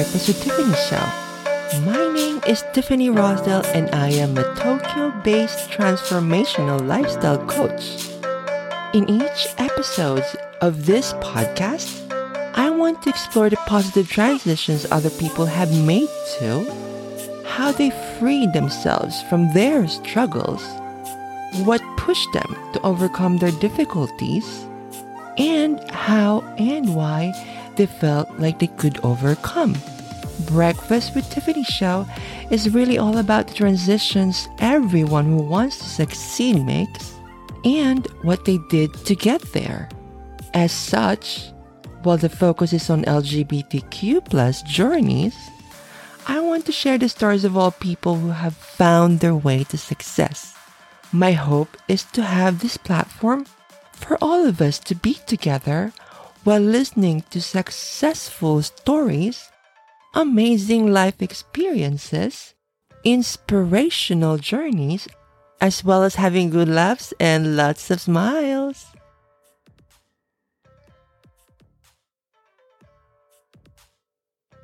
Breakfast with Tiffany show. My name is Tiffany Rosdell and I am a Tokyo-based transformational lifestyle coach. In each episode of this podcast, I want to explore the positive transitions other people have made to how they freed themselves from their struggles, what pushed them to overcome their difficulties, and how and why they felt like they could overcome. Breakfast with Tiffany show is really all about the transitions everyone who wants to succeed makes and what they did to get there. As such, while the focus is on LGBTQ plus journeys, I want to share the stories of all people who have found their way to success. My hope is to have this platform for all of us to be together while listening to successful stories, amazing life experiences, inspirational journeys, as well as having good laughs and lots of smiles.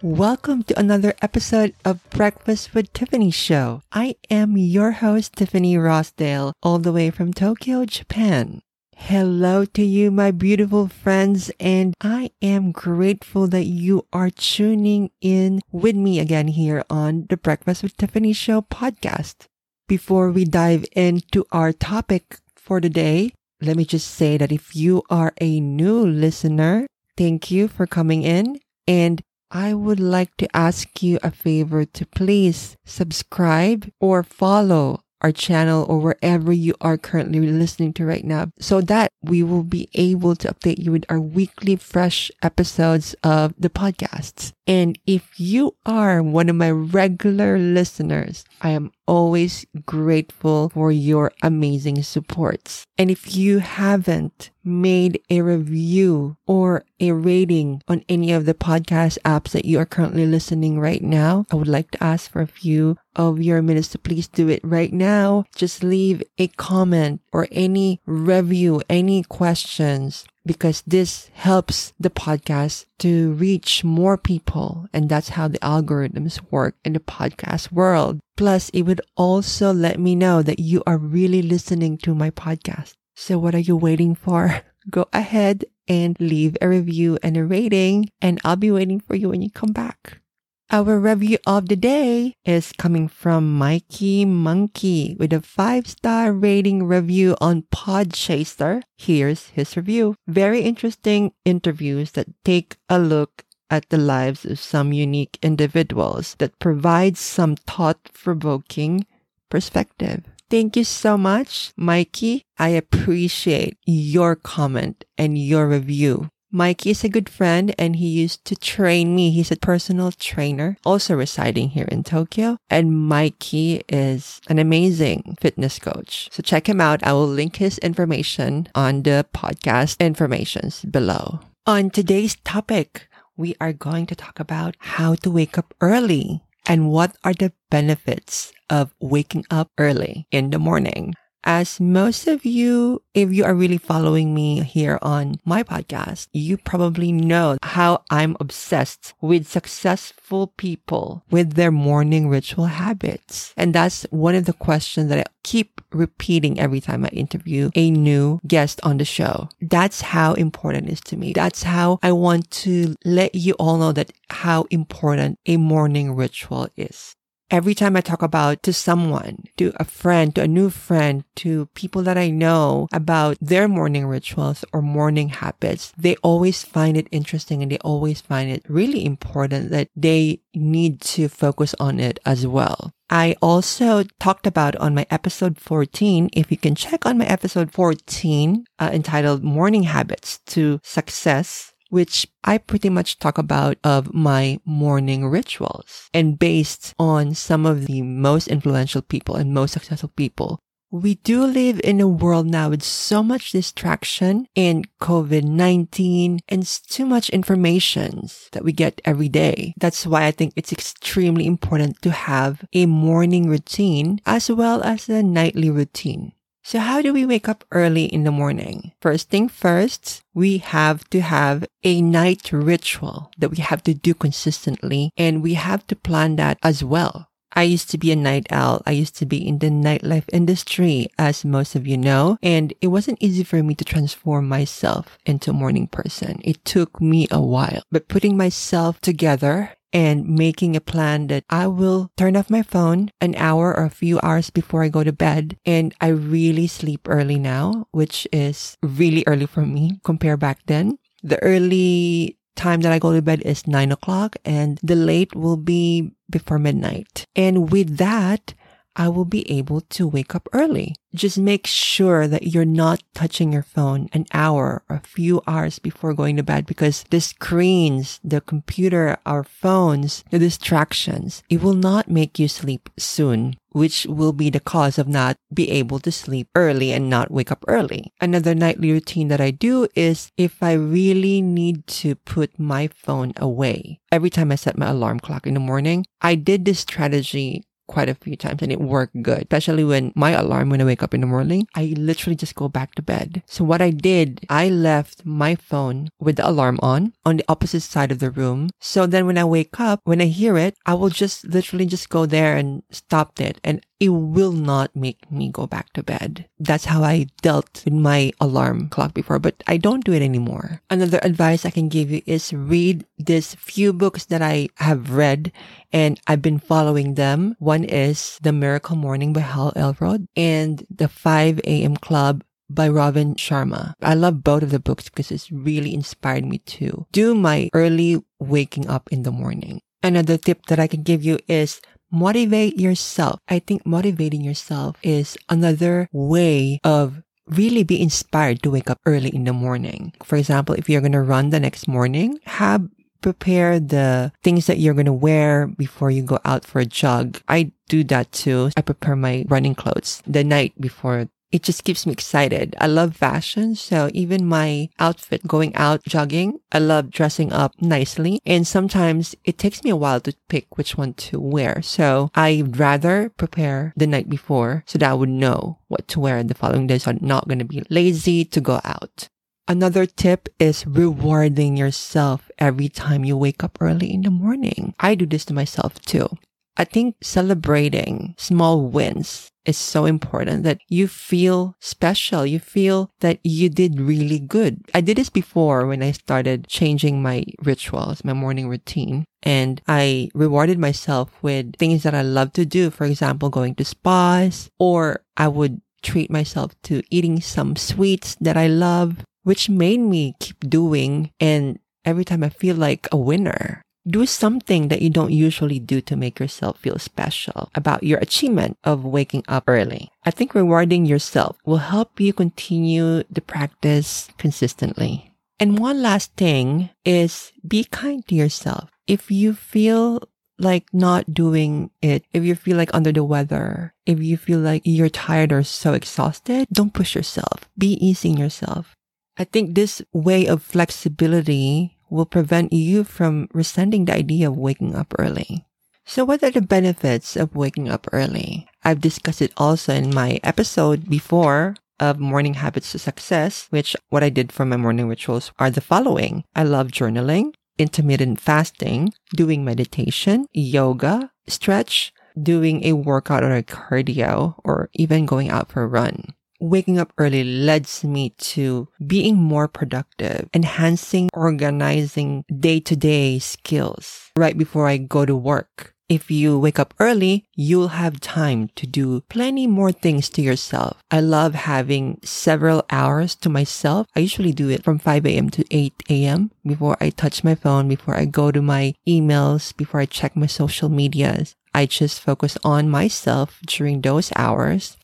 Welcome to another episode of Breakfast with Tiffany show. I am your host, Tiffany Rossdale, all the way from Tokyo, Japan. Hello to you, my beautiful friends, and I am grateful that you are tuning in with me again here on the Breakfast with Tiffany show podcast. Before we dive into our topic for the day, let me just say that if you are a new listener, thank you for coming in and I would like to ask you a favor to please subscribe or follow our channel or wherever you are currently listening to right now so that we will be able to update you with our weekly fresh episodes of the podcasts. And if you are one of my regular listeners, I am always grateful for your amazing supports. And if you haven't made a review or a rating on any of the podcast apps that you are currently listening right now, I would like to ask for a few of your minutes to please do it right now. Just leave a comment or any review, any questions because this helps the podcast to reach more people. And that's how the algorithms work in the podcast world. Plus, it would also let me know that you are really listening to my podcast. So what are you waiting for? Go ahead and leave a review and a rating and I'll be waiting for you when you come back. Our review of the day is coming from Mikey Monkey with a five star rating review on Podchaser. Here's his review. Very interesting interviews that take a look at the lives of some unique individuals that provide some thought provoking perspective. Thank you so much, Mikey. I appreciate your comment and your review. Mikey is a good friend and he used to train me. He's a personal trainer, also residing here in Tokyo. And Mikey is an amazing fitness coach. So check him out. I will link his information on the podcast informations below. On today's topic, we are going to talk about how to wake up early and what are the benefits of waking up early in the morning. As most of you, if you are really following me here on my podcast, you probably know how I'm obsessed with successful people with their morning ritual habits. And that's one of the questions that I keep repeating every time I interview a new guest on the show. That's how important it is to me. That's how I want to let you all know that how important a morning ritual is every time I talk about to someone, to a friend, to a new friend, to people that I know about their morning rituals or morning habits, they always find it interesting and they always find it really important that they need to focus on it as well. I also talked about on my episode 14, if you can check on my episode 14 uh, entitled Morning Habits to Success, which I pretty much talk about of my morning rituals and based on some of the most influential people and most successful people. We do live in a world now with so much distraction and COVID-19 and too much information that we get every day. That's why I think it's extremely important to have a morning routine as well as a nightly routine. So how do we wake up early in the morning? First thing first, we have to have a night ritual that we have to do consistently and we have to plan that as well. I used to be a night owl. I used to be in the nightlife industry, as most of you know, and it wasn't easy for me to transform myself into a morning person. It took me a while, but putting myself together and making a plan that I will turn off my phone an hour or a few hours before I go to bed. And I really sleep early now, which is really early for me compared back then. The early time that I go to bed is nine o'clock and the late will be before midnight. And with that, I will be able to wake up early. Just make sure that you're not touching your phone an hour or a few hours before going to bed because the screens, the computer, our phones, the distractions, it will not make you sleep soon which will be the cause of not be able to sleep early and not wake up early. Another nightly routine that I do is if I really need to put my phone away, every time I set my alarm clock in the morning, I did this strategy quite a few times and it worked good. Especially when my alarm, when I wake up in the morning, I literally just go back to bed. So what I did, I left my phone with the alarm on on the opposite side of the room. So then when I wake up, when I hear it, I will just literally just go there and stop it. And it will not make me go back to bed. That's how I dealt with my alarm clock before, but I don't do it anymore. Another advice I can give you is read these few books that I have read and I've been following them. One is The Miracle Morning by Hal Elrod and The 5 a.m. Club by Robin Sharma. I love both of the books because it's really inspired me to do my early waking up in the morning. Another tip that I can give you is motivate yourself. I think motivating yourself is another way of really be inspired to wake up early in the morning. For example, if you're going to run the next morning, have prepare the things that you're going to wear before you go out for a jog. I do that too. I prepare my running clothes the night before it just keeps me excited. I love fashion. So even my outfit going out jogging, I love dressing up nicely. And sometimes it takes me a while to pick which one to wear. So I'd rather prepare the night before so that I would know what to wear the following day. So I'm not going to be lazy to go out. Another tip is rewarding yourself every time you wake up early in the morning. I do this to myself too. I think celebrating small wins is so important that you feel special. You feel that you did really good. I did this before when I started changing my rituals, my morning routine. And I rewarded myself with things that I love to do. For example, going to spas or I would treat myself to eating some sweets that I love, which made me keep doing. And every time I feel like a winner, do something that you don't usually do to make yourself feel special about your achievement of waking up early. I think rewarding yourself will help you continue the practice consistently. And one last thing is be kind to yourself. If you feel like not doing it, if you feel like under the weather, if you feel like you're tired or so exhausted, don't push yourself. Be easy on yourself. I think this way of flexibility will prevent you from resenting the idea of waking up early. So what are the benefits of waking up early? I've discussed it also in my episode before of morning habits to success, which what I did for my morning rituals are the following. I love journaling, intermittent fasting, doing meditation, yoga, stretch, doing a workout or a cardio, or even going out for a run waking up early leads me to being more productive, enhancing organizing day to day skills right before I go to work. If you wake up early, you'll have time to do plenty more things to yourself. I love having several hours to myself. I usually do it from 5 a.m. to 8 a.m. before I touch my phone, before I go to my emails, before I check my social medias. I just focus on myself during those hours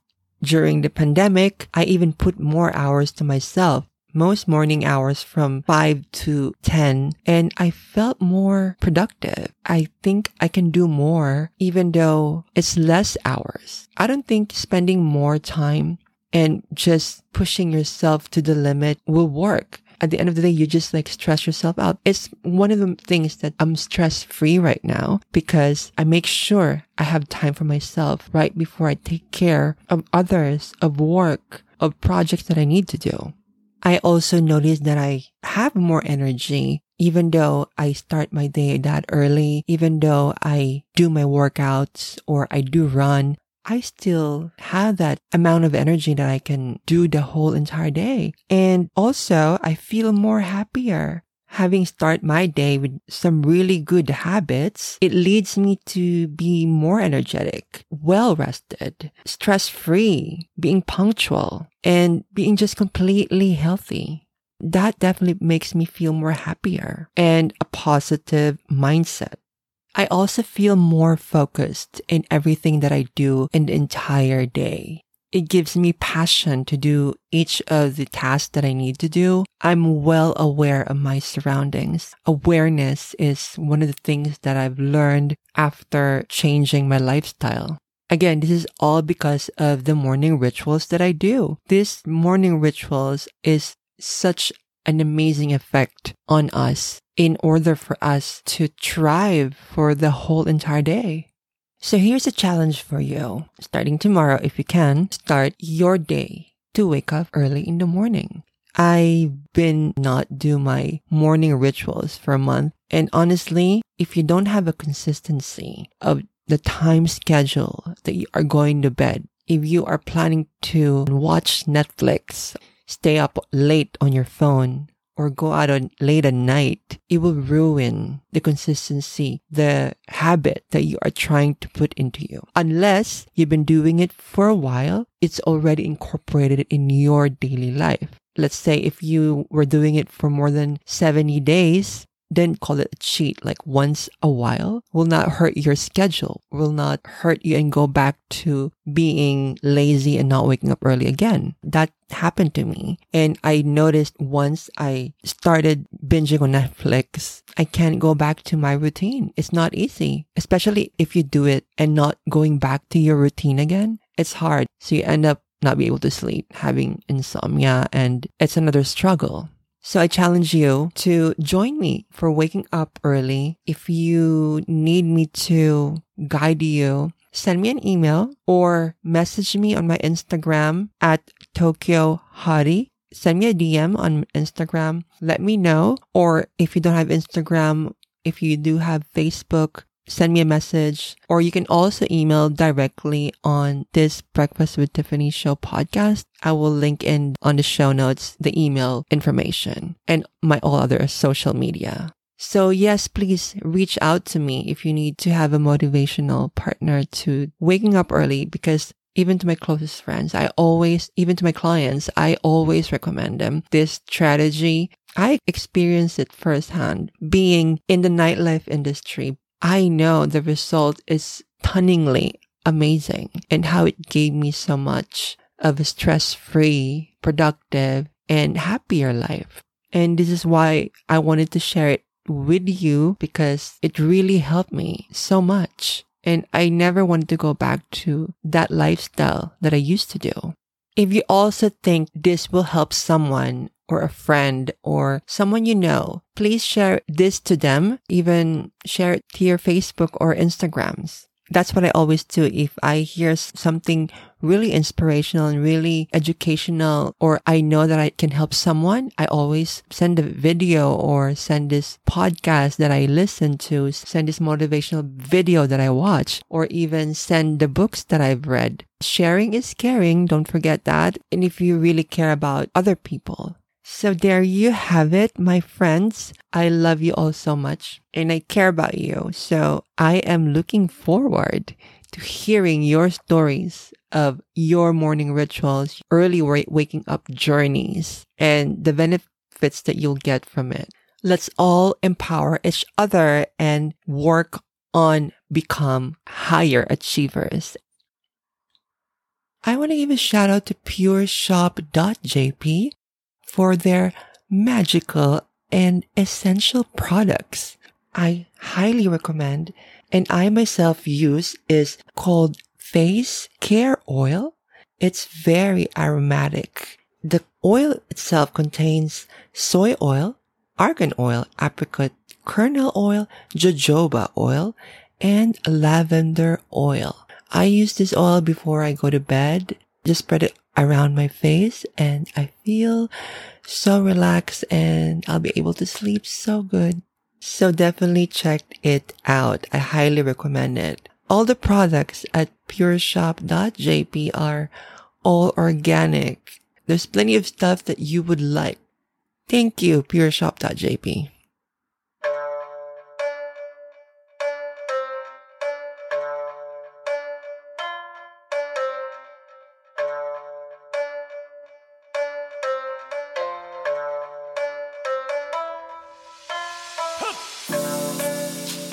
during the pandemic, I even put more hours to myself, most morning hours from 5 to 10, and I felt more productive. I think I can do more even though it's less hours. I don't think spending more time and just pushing yourself to the limit will work. At the end of the day, you just like stress yourself out. It's one of the things that I'm stress free right now because I make sure I have time for myself right before I take care of others, of work, of projects that I need to do. I also noticed that I have more energy even though I start my day that early, even though I do my workouts or I do run, I still have that amount of energy that I can do the whole entire day. And also I feel more happier. Having start my day with some really good habits, it leads me to be more energetic, well rested, stress free, being punctual, and being just completely healthy. That definitely makes me feel more happier and a positive mindset. I also feel more focused in everything that I do in the entire day. It gives me passion to do each of the tasks that I need to do. I'm well aware of my surroundings. Awareness is one of the things that I've learned after changing my lifestyle. Again, this is all because of the morning rituals that I do. This morning rituals is such an amazing effect on us in order for us to thrive for the whole entire day. So here's a challenge for you. Starting tomorrow, if you can, start your day to wake up early in the morning. I've been not do my morning rituals for a month. And honestly, if you don't have a consistency of the time schedule that you are going to bed, if you are planning to watch Netflix, stay up late on your phone, or go out on late at night, it will ruin the consistency, the habit that you are trying to put into you. Unless you've been doing it for a while, it's already incorporated in your daily life. Let's say if you were doing it for more than 70 days, then call it a cheat like once a while will not hurt your schedule, will not hurt you and go back to being lazy and not waking up early again. That happened to me. And I noticed once I started binging on Netflix, I can't go back to my routine. It's not easy, especially if you do it and not going back to your routine again. It's hard. So you end up not be able to sleep, having insomnia, and it's another struggle. So I challenge you to join me for waking up early. If you need me to guide you, send me an email or message me on my Instagram at Tokyo Hari. Send me a DM on Instagram. Let me know. Or if you don't have Instagram, if you do have Facebook, send me a message, or you can also email directly on this Breakfast with Tiffany show podcast. I will link in on the show notes the email information and my all other social media. So yes, please reach out to me if you need to have a motivational partner to waking up early because even to my closest friends, I always, even to my clients, I always recommend them this strategy. I experienced it firsthand being in the nightlife industry, I know the result is stunningly amazing and how it gave me so much of a stress free, productive, and happier life. And this is why I wanted to share it with you because it really helped me so much. And I never wanted to go back to that lifestyle that I used to do. If you also think this will help someone or a friend or someone you know, please share this to them. Even share it to your Facebook or Instagrams. That's what I always do. If I hear something really inspirational and really educational, or I know that I can help someone, I always send a video or send this podcast that I listen to, send this motivational video that I watch, or even send the books that I've read. Sharing is caring. Don't forget that. And if you really care about other people, so there you have it, my friends. I love you all so much and I care about you. So I am looking forward to hearing your stories of your morning rituals, early waking up journeys, and the benefits that you'll get from it. Let's all empower each other and work on become higher achievers. I want to give a shout out to pureshop.jp for their magical and essential products. I highly recommend and I myself use is called face care oil. It's very aromatic. The oil itself contains soy oil, argan oil, apricot kernel oil, jojoba oil, and lavender oil. I use this oil before I go to bed. Just spread it around my face and I feel so relaxed and I'll be able to sleep so good. So definitely check it out. I highly recommend it. All the products at pureshop.jp are all organic. There's plenty of stuff that you would like. Thank you, pureshop.jp.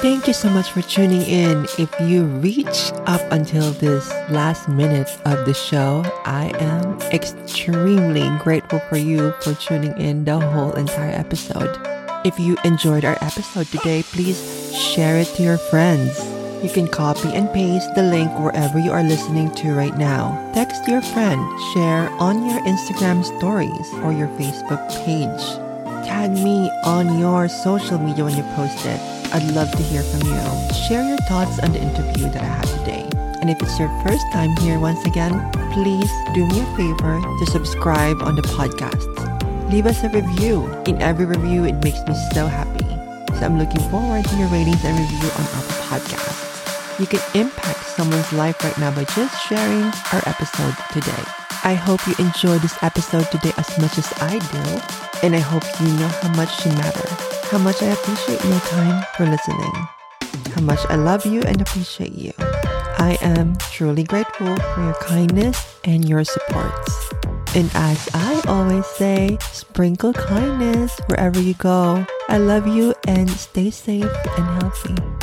Thank you so much for tuning in. If you reach up until this last minute of the show, I am extremely grateful for you for tuning in the whole entire episode. If you enjoyed our episode today, please share it to your friends. You can copy and paste the link wherever you are listening to right now. Text your friend, share on your Instagram stories or your Facebook page. Tag me on your social media when you post it. I'd love to hear from you. Share your thoughts on the interview that I had today. And if it's your first time here once again, please do me a favor to subscribe on the podcast. Leave us a review. In every review, it makes me so happy. So I'm looking forward to your ratings and review on Apple Podcasts. You can impact someone's life right now by just sharing our episode today. I hope you enjoyed this episode today as much as I do, and I hope you know how much you matter how much I appreciate your time for listening, how much I love you and appreciate you. I am truly grateful for your kindness and your supports. And as I always say, sprinkle kindness wherever you go. I love you and stay safe and healthy.